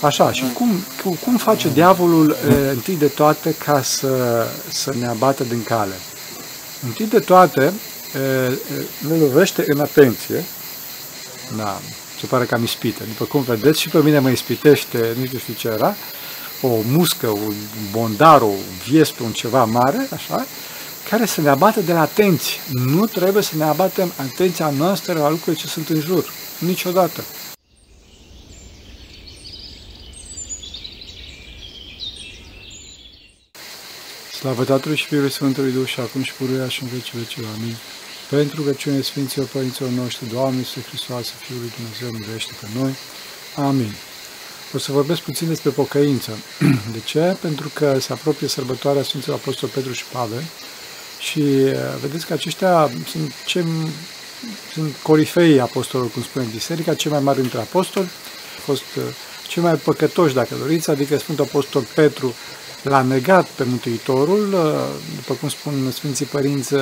Așa, și cum, cum face diavolul e, întâi de toate ca să, să ne abată din cale? Întâi de toate, e, ne lovește în atenție, da, se pare că am ispită. După cum vedeți, și pe mine mă ispitește, nu știu ce era, o muscă, un bondar, o viespă, un ceva mare, așa, care să ne abată de la atenție. Nu trebuie să ne abatem atenția noastră la lucrurile ce sunt în jur. Niciodată. Slavă Tatălui și Fiului Sfântului Duh și acum și puruia și în vecii vecii. Amin. Pentru că cine Sfinților Părinților noștri, Doamne Iisus Hristos, Fiul lui Dumnezeu, miluiește pe noi. Amin. O să vorbesc puțin despre pocăință. De ce? Pentru că se apropie sărbătoarea Sfinților Apostol Petru și Pavel și uh, vedeți că aceștia sunt, ce, sunt corifei apostolilor, cum spune biserica, cei mai mari dintre apostoli, au fost uh, cei mai păcătoși, dacă doriți, adică Sfântul Apostol Petru l-a negat pe Mântuitorul, uh, după cum spun Sfinții Părinți,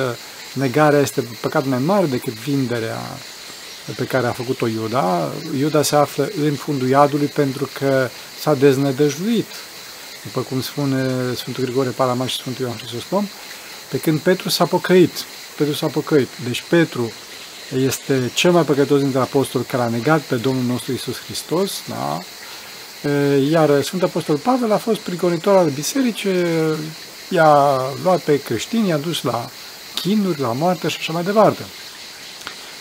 negarea este păcat mai mare decât vinderea pe care a făcut-o Iuda. Iuda se află în fundul iadului pentru că s-a deznădăjduit, după cum spune Sfântul Grigore Palamaș și Sfântul Ioan Hristostom, pe când Petru s-a pocăit. Petru s-a pocăit. Deci Petru este cel mai păcătos dintre apostoli care a negat pe Domnul nostru Isus Hristos, da? Iar Sfântul Apostol Pavel a fost prigonitor al bisericii, i-a luat pe creștini, i-a dus la chinuri, la moarte și așa mai departe.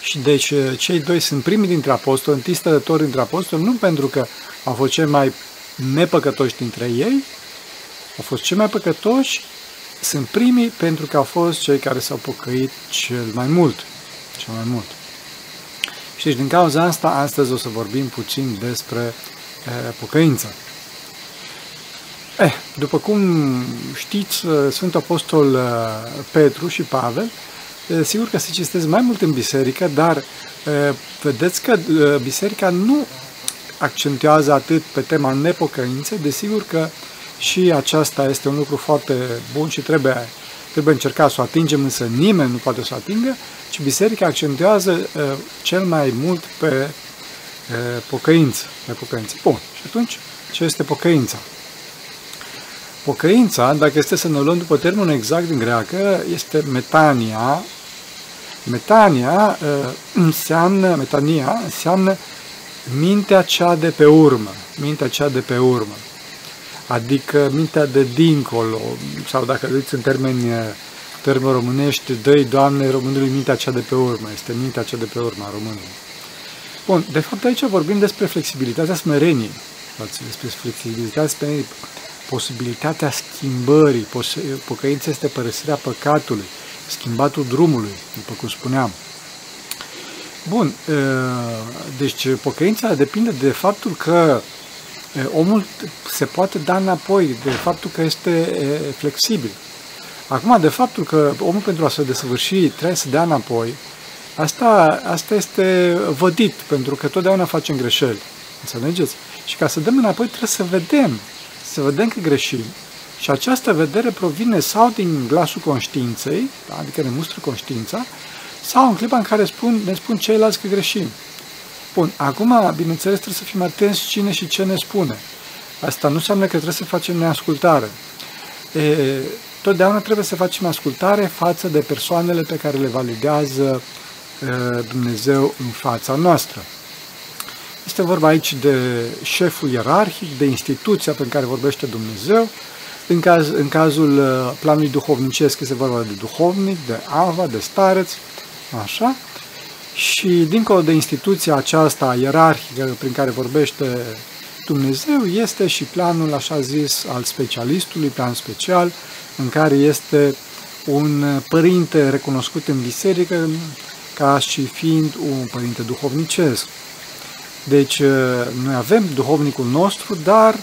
Și deci cei doi sunt primii dintre apostoli, întâi stătători dintre apostoli, nu pentru că au fost cei mai nepăcătoși dintre ei, au fost cei mai păcătoși, sunt primii pentru că au fost cei care s-au pocăit cel mai mult. Cel mai mult. Și deci din cauza asta, astăzi o să vorbim puțin despre e, pocăință. Eh, după cum știți, Sfântul Apostol Petru și Pavel, sigur că se citesc mai mult în biserică, dar vedeți că biserica nu accentuează atât pe tema nepocăinței, desigur că și aceasta este un lucru foarte bun și trebuie, trebuie încercat să o atingem, însă nimeni nu poate să o atingă, ci biserica accentuează uh, cel mai mult pe uh, pocăință, pe pocăință. Bun, și atunci, ce este pocăința? Pocăința, dacă este să ne luăm după termenul exact din greacă, este metania. Metania uh, înseamnă, metania înseamnă mintea cea de pe urmă, mintea cea de pe urmă adică mintea de dincolo, sau dacă ziți în termeni, termeni românești, dă Doamne, românului mintea cea de pe urmă, este mintea cea de pe urmă a românului. Bun, de fapt aici vorbim despre flexibilitatea smereniei, despre flexibilitatea smereniei, posibilitatea schimbării, pocăința este părăsirea păcatului, schimbatul drumului, după cum spuneam. Bun, deci pocăința depinde de faptul că omul se poate da înapoi de faptul că este flexibil. Acum, de faptul că omul pentru a se desăvârși trebuie să dea înapoi, asta, asta este vădit, pentru că totdeauna facem greșeli. Înțelegeți? Și ca să dăm înapoi trebuie să vedem, să vedem că greșim. Și această vedere provine sau din glasul conștiinței, adică ne mustră conștiința, sau în clipa în care spun, ne spun ceilalți că greșim. Bun, acum, bineînțeles, trebuie să fim atenți cine și ce ne spune. Asta nu înseamnă că trebuie să facem neascultare. E, totdeauna trebuie să facem ascultare față de persoanele pe care le validează e, Dumnezeu în fața noastră. Este vorba aici de șeful ierarhic, de instituția pe care vorbește Dumnezeu. În, caz, în cazul planului duhovnicesc este vorba de duhovnic, de ava, de stareț, așa. Și dincolo de instituția aceasta ierarhică prin care vorbește Dumnezeu, este și planul, așa zis, al specialistului, plan special, în care este un părinte recunoscut în biserică caș și fiind un părinte duhovnicesc. Deci, noi avem duhovnicul nostru, dar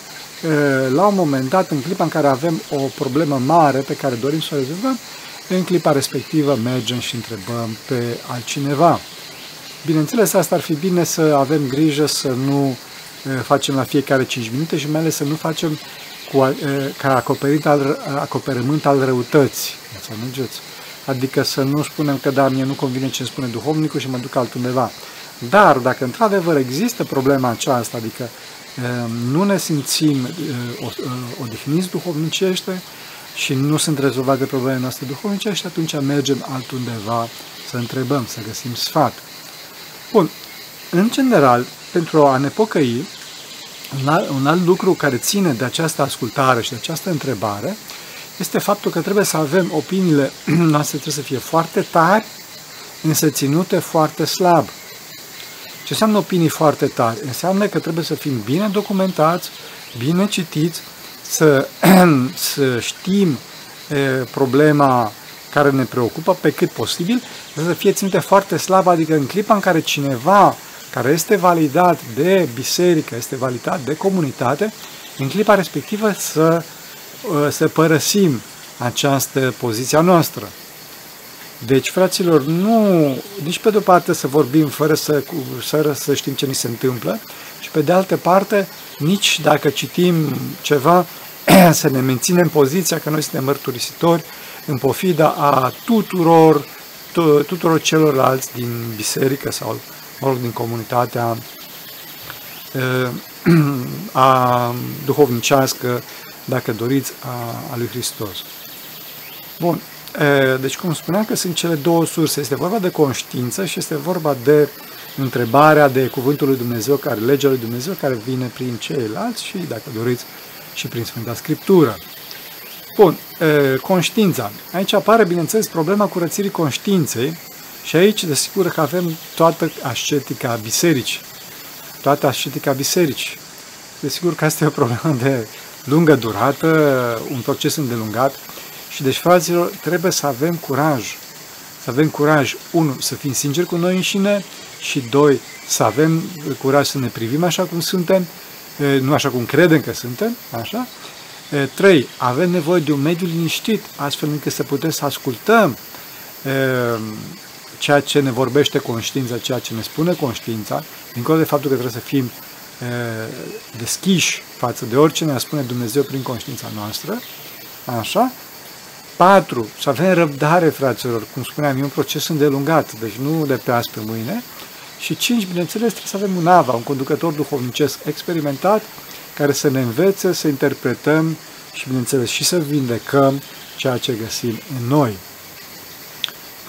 la un moment dat, în clipa în care avem o problemă mare pe care dorim să o rezolvăm, în clipa respectivă mergem și întrebăm pe altcineva. Bineînțeles, asta ar fi bine să avem grijă să nu facem la fiecare 5 minute și mai ales să nu facem cu, ca acoperiment al, acoperământ al răutății. Înțelegeți? Adică să nu spunem că da, mie nu convine ce spune duhovnicul și mă duc altundeva. Dar dacă într-adevăr există problema aceasta, adică nu ne simțim odihniți duhovnicește și nu sunt rezolvate problemele noastre duhovnicești, atunci mergem altundeva să întrebăm, să găsim sfat. Bun, în general, pentru a ne pocăi, un alt, un alt lucru care ține de această ascultare și de această întrebare este faptul că trebuie să avem opiniile noastre trebuie să fie foarte tari, însă ținute foarte slab. Ce înseamnă opinii foarte tari? Înseamnă că trebuie să fim bine documentați, bine citiți, să, să știm e, problema care ne preocupă pe cât posibil, să fie ținute foarte slab, adică în clipa în care cineva care este validat de biserică, este validat de comunitate, în clipa respectivă să, să părăsim această poziție a noastră. Deci, fraților, nu nici pe de-o parte să vorbim fără să, fără să știm ce ni se întâmplă și pe de altă parte, nici dacă citim ceva, să ne menținem poziția că noi suntem mărturisitori în pofida a tuturor, tuturor celorlalți din biserică sau mă rog, din comunitatea a duhovnicească, dacă doriți, a, a lui Hristos. Bun, deci cum spuneam că sunt cele două surse, este vorba de conștiință și este vorba de întrebarea de cuvântul lui Dumnezeu, care legea lui Dumnezeu, care vine prin ceilalți și, dacă doriți, și prin Sfânta Scriptură. Bun, conștiința. Aici apare, bineînțeles, problema curățirii conștiinței și aici, desigur, că avem toată ascetica bisericii. Toată ascetica bisericii. Desigur că asta e o problemă de lungă durată, un proces îndelungat și deci, fraților, trebuie să avem curaj. Să avem curaj, unu, să fim sinceri cu noi înșine și doi, să avem curaj să ne privim așa cum suntem, nu așa cum credem că suntem, așa. Trei, avem nevoie de un mediu liniștit, astfel încât să putem să ascultăm ceea ce ne vorbește conștiința, ceea ce ne spune conștiința, dincolo de faptul că trebuie să fim e, deschiși față de orice ne spune Dumnezeu prin conștiința noastră, așa, patru, să avem răbdare, fraților, cum spuneam, e un proces îndelungat, deci nu de pe azi pe mâine, și cinci, bineînțeles, trebuie să avem un ava, un conducător duhovnicesc experimentat, care să ne învețe să interpretăm și, bineînțeles, și să vindecăm ceea ce găsim în noi.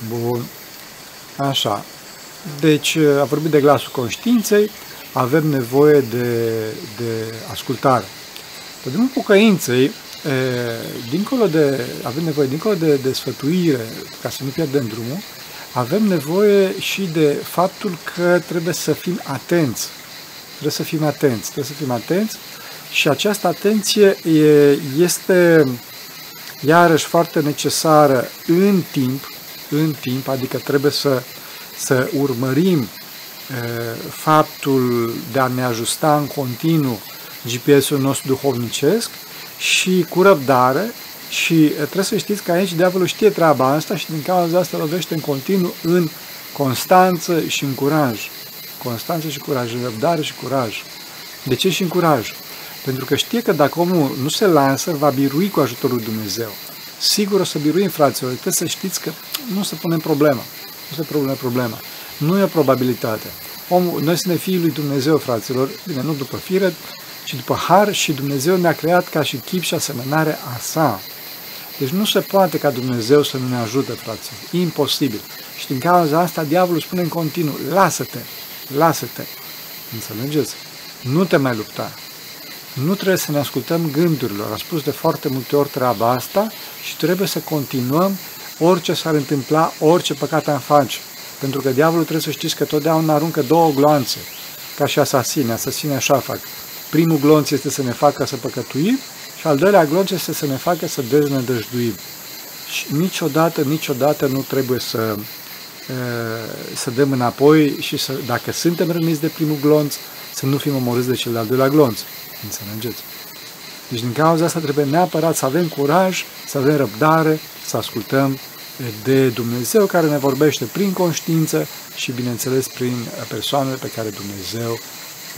Bun. Așa. Deci, a vorbit de glasul conștiinței, avem nevoie de, de ascultare. Pe drumul pocăinței, dincolo de, avem nevoie, dincolo de, de sfătuire, ca să nu pierdem drumul, avem nevoie și de faptul că trebuie să fim atenți. Trebuie să fim atenți, trebuie să fim atenți și această atenție este iarăși foarte necesară în timp, în timp, adică trebuie să, să urmărim faptul de a ne ajusta în continuu GPS-ul nostru duhovnicesc și cu răbdare și trebuie să știți că aici diavolul știe treaba asta și din cauza asta lovește în continuu în constanță și în curaj. Constanță și curaj, în răbdare și curaj. De ce și în curaj? Pentru că știe că dacă omul nu se lansă, va birui cu ajutorul lui Dumnezeu sigur o să biruim, fraților. Trebuie să știți că nu se pune problema. Nu se pune problema. Nu e o probabilitate. Omul, noi suntem fiii lui Dumnezeu, fraților, bine, nu după fire, ci după har și Dumnezeu ne-a creat ca și chip și asemănare a sa. Deci nu se poate ca Dumnezeu să nu ne ajute, fraților. Imposibil. Și din cauza asta, diavolul spune în continuu, lasă-te, lasă-te. Înțelegeți? Nu te mai lupta. Nu trebuie să ne ascultăm gândurilor. Am spus de foarte multe ori treaba asta și trebuie să continuăm orice s-ar întâmpla, orice păcat am face. Pentru că diavolul trebuie să știți că totdeauna aruncă două gloanțe, ca și asasine. Asasine așa fac. Primul glonț este să ne facă să păcătuim și al doilea glonț este să ne facă să deznădăjduim. Și niciodată, niciodată nu trebuie să, să dăm înapoi și să, dacă suntem răniți de primul glonț, să nu fim omorâți de cel de-al doilea glonț. Înțelegeți? Deci din cauza asta trebuie neapărat să avem curaj, să avem răbdare, să ascultăm de Dumnezeu care ne vorbește prin conștiință și, bineînțeles, prin persoanele pe care Dumnezeu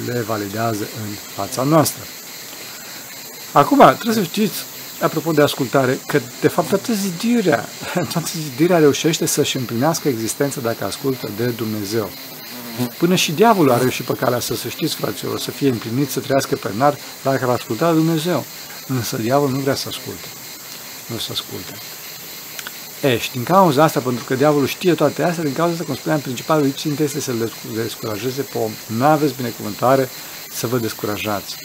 le validează în fața noastră. Acum, trebuie să știți, apropo de ascultare, că, de fapt, toată zidirea, toată zidirea reușește să-și împlinească existența dacă ascultă de Dumnezeu. Până și diavolul are și pe calea să, să știți, fraților, să fie împlinit, să trăiască pe nar, dacă ar asculta Dumnezeu. Însă diavolul nu vrea să asculte. Nu să asculte. E, și din cauza asta, pentru că diavolul știe toate astea, din cauza asta, cum spuneam, principalul lui ținte este să le descurajeze pe om. Nu aveți binecuvântare să vă descurajați.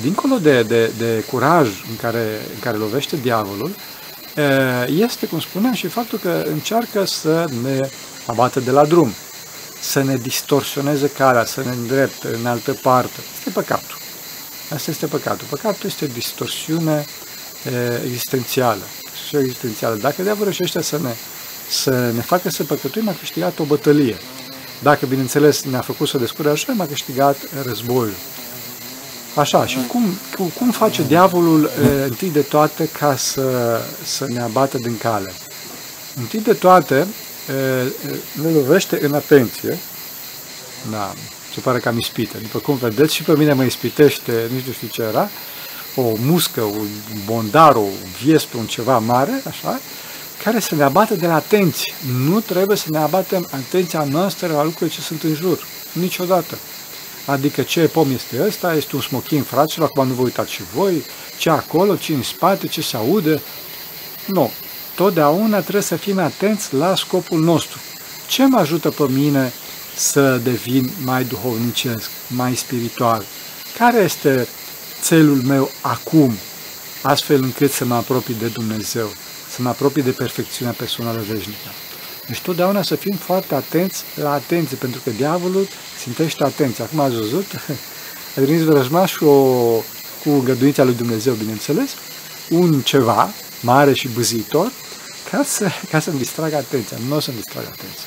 Dincolo de, de, de curaj în care, în care lovește diavolul, este, cum spuneam, și faptul că încearcă să ne abată de la drum, să ne distorsioneze calea, să ne îndrepte în altă parte. Este păcatul. Asta este păcatul. Păcatul este distorsiune existențială. Și existențială. Dacă diavolul reușește să ne, să ne facă să păcătuim, a câștigat o bătălie. Dacă, bineînțeles, ne-a făcut să descurajăm, a câștigat războiul. Așa, și cum, cum face diavolul întâi de toate ca să, să ne abată din cale? Întâi de toate, ne lovește în atenție, da, se pare că am ispită. După cum vedeți, și pe mine mă ispitește, nici nu știu ce era, o muscă, un bondar, o viespă, un ceva mare, așa, care să ne abată de la atenție. Nu trebuie să ne abatem atenția noastră la lucrurile ce sunt în jur. Niciodată. Adică ce pom este ăsta, este un smochin, fraților, acum nu vă uitați și voi, ce acolo, ce în spate, ce se aude. Nu. Totdeauna trebuie să fim atenți la scopul nostru. Ce mă ajută pe mine să devin mai duhovnicesc, mai spiritual? Care este țelul meu acum, astfel încât să mă apropii de Dumnezeu, să mă apropii de perfecțiunea personală veșnică? Deci totdeauna să fim foarte atenți la atenție, pentru că diavolul țintește atenție. Acum ați văzut, a trimis vrăjmașul cu găduința lui Dumnezeu, bineînțeles, un ceva mare și băzitor, ca, să, ca să-mi distragă atenția. Nu o să-mi distragă atenția.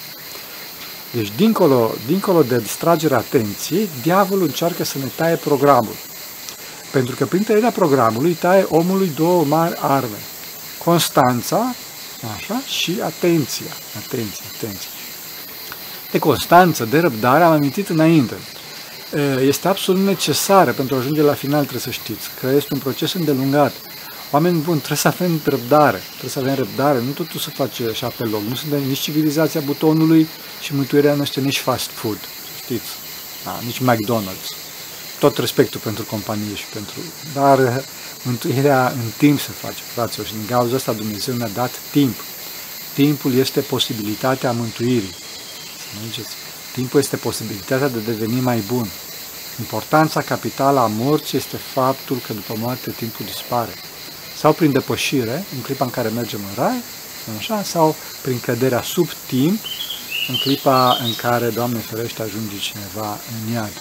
Deci, dincolo, dincolo de distragerea atenției, diavolul încearcă să ne taie programul. Pentru că prin tăierea programului taie omului două mari arme. Constanța Așa? Și atenția, atenție, atenție. De constanță, de răbdare, am amintit înainte. Este absolut necesară pentru a ajunge la final, trebuie să știți, că este un proces îndelungat. Oameni buni, trebuie să avem răbdare, trebuie să avem răbdare, nu totul se face așa pe loc. Nu suntem nici civilizația butonului și mântuirea nu este nici fast food, știți, da, nici McDonald's. Tot respectul pentru companie și pentru... Dar Mântuirea în timp se face, fraților, și din cauza asta Dumnezeu ne-a dat timp. Timpul este posibilitatea mântuirii. Să Timpul este posibilitatea de a deveni mai bun. Importanța capitală a morții este faptul că după moarte timpul dispare. Sau prin depășire, în clipa în care mergem în rai, așa, sau prin căderea sub timp, în clipa în care, Doamne ferește, ajunge cineva în iad.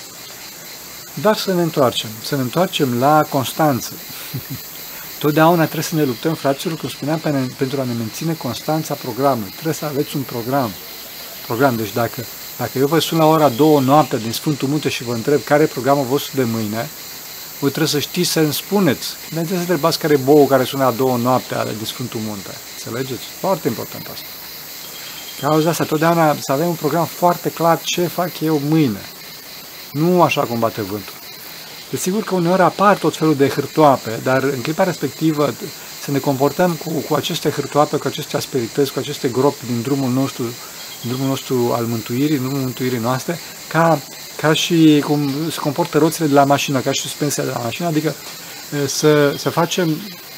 Dar să ne întoarcem, să ne întoarcem la Constanță. Totdeauna trebuie să ne luptăm, fraților, cum spuneam, pentru a ne menține constanța programului. Trebuie să aveți un program. Program. Deci dacă, dacă eu vă sun la ora 2 noaptea din Sfântul Munte și vă întreb care e programul vostru de mâine, voi trebuie să știți să îmi spuneți. Nu trebuie să întrebați care e bou care sună la 2 noaptea din Sfântul Munte. Înțelegeți? Foarte important asta. Cauza asta, totdeauna să avem un program foarte clar ce fac eu mâine. Nu așa cum bate vântul. Desigur că uneori apar tot felul de hârtoape, dar în clipa respectivă să ne comportăm cu, cu aceste hârtoape, cu aceste asperități, cu aceste gropi din drumul nostru, din drumul nostru al mântuirii, drumul mântuirii noastre, ca, ca și cum se comportă roțile de la mașină, ca și suspensia de la mașină, adică să, să facem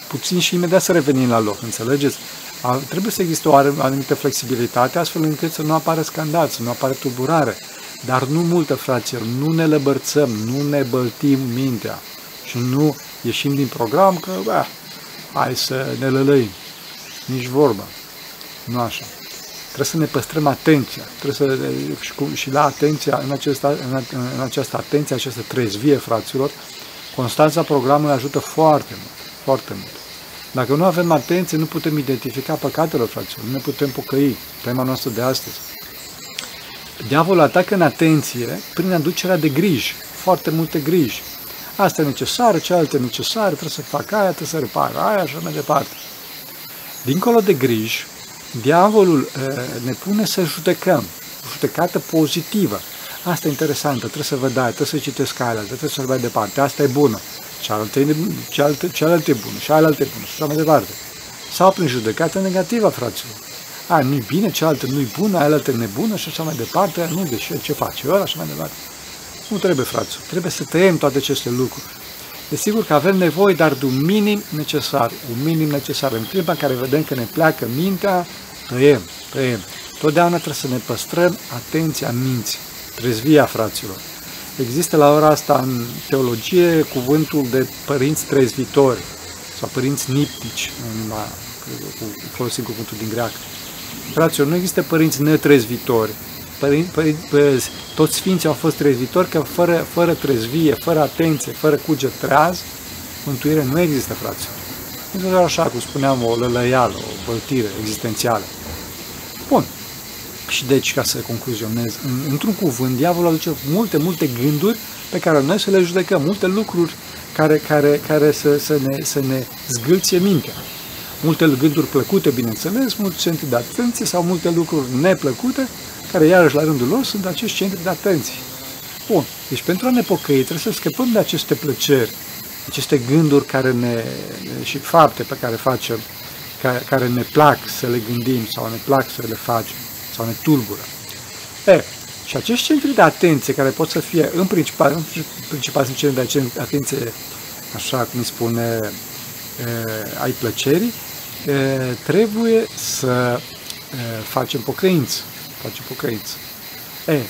puțin și imediat să revenim la loc, înțelegeți? A, trebuie să existe o anumită flexibilitate astfel încât să nu apară scandal, să nu apară tulburare dar nu multă, fraților, nu ne lăbărțăm, nu ne băltim mintea și nu ieșim din program că, bă, hai să ne lălăim. Nici vorba. Nu așa. Trebuie să ne păstrăm atenția. Trebuie să, și, cu, și la atenția, în, acesta, în, în această atenție, această trezvie, fraților, constanța programului ajută foarte mult. Foarte mult. Dacă nu avem atenție, nu putem identifica păcatele, fraților. Nu ne putem pocăi. Tema noastră de astăzi. Diavolul atacă în atenție prin aducerea de griji, foarte multe griji. Asta e necesară, cealaltă e necesară, trebuie să fac aia, trebuie să repar aia și mai departe. Dincolo de griji, diavolul ne pune să judecăm, o judecată pozitivă. Asta e interesantă, trebuie să vă dai, trebuie să citesc aia, trebuie să mai departe, asta e bună, cealaltă e, cealaltă, cealaltă e bună, cealaltă e bună și așa mai departe. Sau prin judecată negativă, fraților. A, nu-i bine, cealaltă nu-i bună, aia e nebună și așa mai departe, nu, deși ce face ăla, așa mai departe. Nu trebuie, frate, trebuie să tăiem toate aceste lucruri. Desigur că avem nevoie, dar de un minim necesar, un minim necesar. În clipa în care vedem că ne pleacă mintea, tăiem, tăiem. Totdeauna trebuie să ne păstrăm atenția minții, trezvia fraților. Există la ora asta în teologie cuvântul de părinți trezvitori sau părinți niptici, în limba, folosim cuvântul din greacă. Fraților, nu există părinți netrezvitori. Părinți, părinți, părinți, toți sfinții au fost trezvitori, că fără, fără trezvie, fără atenție, fără cuget treaz, mântuire nu există, fraților. Nu doar așa, cum spuneam, o lălăială, o băltire existențială. Bun. Și deci, ca să concluzionez, într-un cuvânt, diavolul aduce multe, multe gânduri pe care noi să le judecăm, multe lucruri care, care, care să, să, ne, să ne zgâlție mintea. Multe gânduri plăcute, bineînțeles, multe centri de atenție sau multe lucruri neplăcute, care iarăși la rândul lor sunt acești centri de atenție. Bun, deci pentru a ne pocăi trebuie să scăpăm de aceste plăceri, aceste gânduri care ne, și fapte pe care facem, care, care ne plac să le gândim sau ne plac să le facem sau ne tulbură. E, și acești centri de atenție, care pot să fie în principal, în principal sunt centri de atenție, așa cum spune, e, ai plăcerii, e, trebuie să e, facem pocăință. Facem pocăință. E,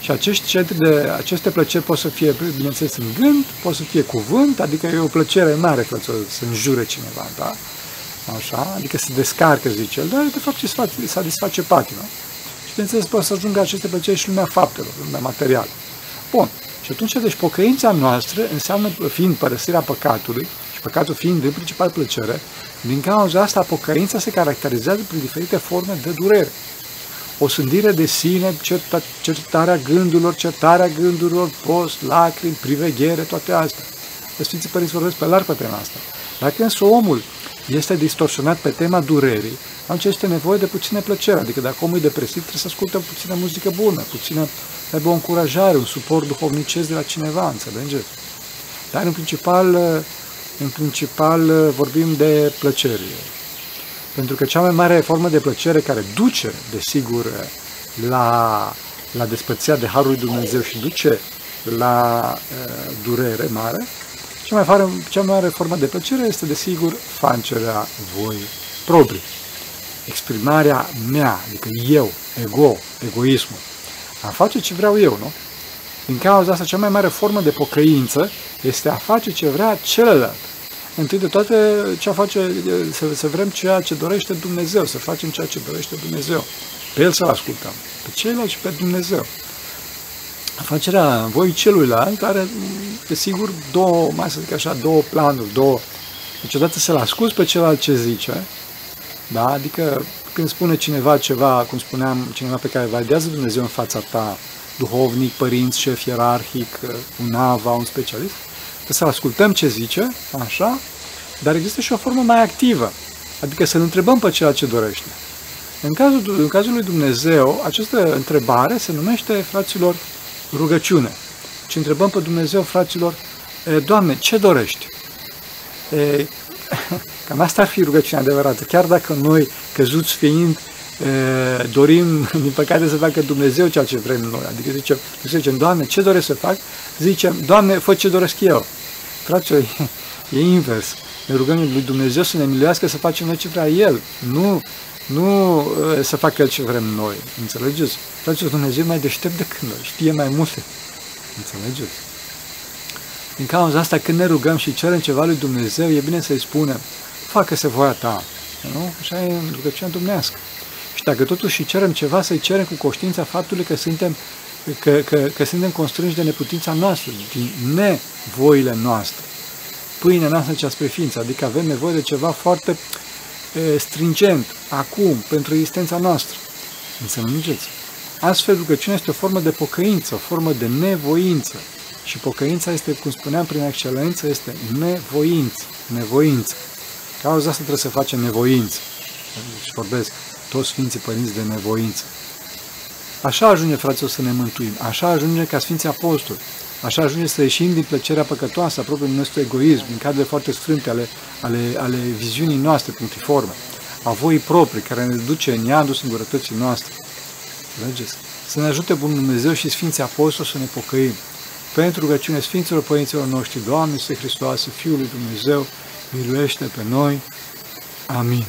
și acești centri de, aceste plăceri pot să fie, bineînțeles, în gând, pot să fie cuvânt, adică e o plăcere mare că să înjure cineva, da? Așa, adică se descarcă, zice el, dar de fapt ce satisface patima. Și bineînțeles poate să ajungă aceste plăceri și lumea faptelor, lumea materială. Bun. Și atunci, deci, pocăința noastră înseamnă, fiind părăsirea păcatului, și păcatul fiind în principal plăcere, din cauza asta, pocăința se caracterizează prin diferite forme de durere. O sândire de sine, certarea gândurilor, certarea gândurilor, post, lacrimi, priveghere, toate astea. Sfinții Părinți vorbesc pe larg pe tema asta. Dacă însă omul este distorsionat pe tema durerii, atunci este nevoie de puțină plăcere. Adică dacă omul e depresiv, trebuie să asculte puțină muzică bună, puțină, să aibă o încurajare, un suport duhovnicesc de la cineva, înțelegeți? Dar în principal, în principal vorbim de plăcere. Pentru că cea mai mare formă de plăcere care duce, desigur, la, la despărțirea de Harul lui Dumnezeu și duce la uh, durere mare, cea mai, mare, cea mai mare formă de plăcere este, desigur, fancerea voi proprii. Exprimarea mea, adică eu, ego, egoismul. A face ce vreau eu, nu? Din cauza asta, cea mai mare formă de pocăință este a face ce vrea celălalt. Întâi de toate, ce a face, să, să vrem ceea ce dorește Dumnezeu, să facem ceea ce dorește Dumnezeu. Pe El să-L ascultăm, pe ceilalți și pe Dumnezeu afacerea voi celuilalt are, desigur, două, mai să zic așa, două planuri, două. Deci odată să-l asculți pe celălalt ce zice, da? Adică când spune cineva ceva, cum spuneam, cineva pe care validează Dumnezeu în fața ta, duhovnic, părinți, șef ierarhic, un ava, un specialist, să ascultăm ce zice, așa, dar există și o formă mai activă, adică să-l întrebăm pe ceea ce dorește. În cazul, în cazul lui Dumnezeu, această întrebare se numește, fraților, rugăciune. Și întrebăm pe Dumnezeu, fraților, Doamne, ce dorești? E, cam asta ar fi rugăciunea adevărată. Chiar dacă noi, căzuți fiind, dorim, din păcate, să facă Dumnezeu ceea ce vrem noi. Adică zicem, zicem, Doamne, ce doresc să fac? Zicem, Doamne, fă ce doresc eu. Fraților, e, e invers. Ne rugăm lui Dumnezeu să ne miluiască să facem noi ce vrea El. Nu nu să facă El ce vrem noi. Înțelegeți? Fraților, Dumnezeu mai deștept decât noi, știe mai multe. Înțelegeți? Din cauza asta, când ne rugăm și cerem ceva lui Dumnezeu, e bine să-i spunem, facă-se voia ta. Nu? Așa e în rugăciunea dumnească. Și dacă totuși cerem ceva, să-i cerem cu conștiința faptului că suntem, că, că, că suntem constrânși de neputința noastră, din nevoile noastre. Pâinea noastră cea spre ființă, adică avem nevoie de ceva foarte stringent, acum, pentru existența noastră. Înțelegeți? Astfel, rugăciunea este o formă de pocăință, o formă de nevoință. Și pocăința este, cum spuneam prin excelență, este nevoință. Nevoință. Cauza asta trebuie să facem nevoință. Și vorbesc toți Sfinții Părinți de nevoință. Așa ajunge, fraților, să ne mântuim. Așa ajunge ca Sfinții Apostoli. Așa ajunge să ieșim din plăcerea păcătoasă a propriului nostru egoism, din cadrele foarte strânte ale, ale, ale viziunii noastre punctiforme. a voii proprii, care ne duce în iadul singurătății noastre. Înțelegeți? Să ne ajute Bunul Dumnezeu și Sfinții Apostoli să ne pocăim. Pentru rugăciune Sfinților Părinților noștri, Doamne, Să Hristoase, Fiul lui Dumnezeu, miluiește pe noi. Amin.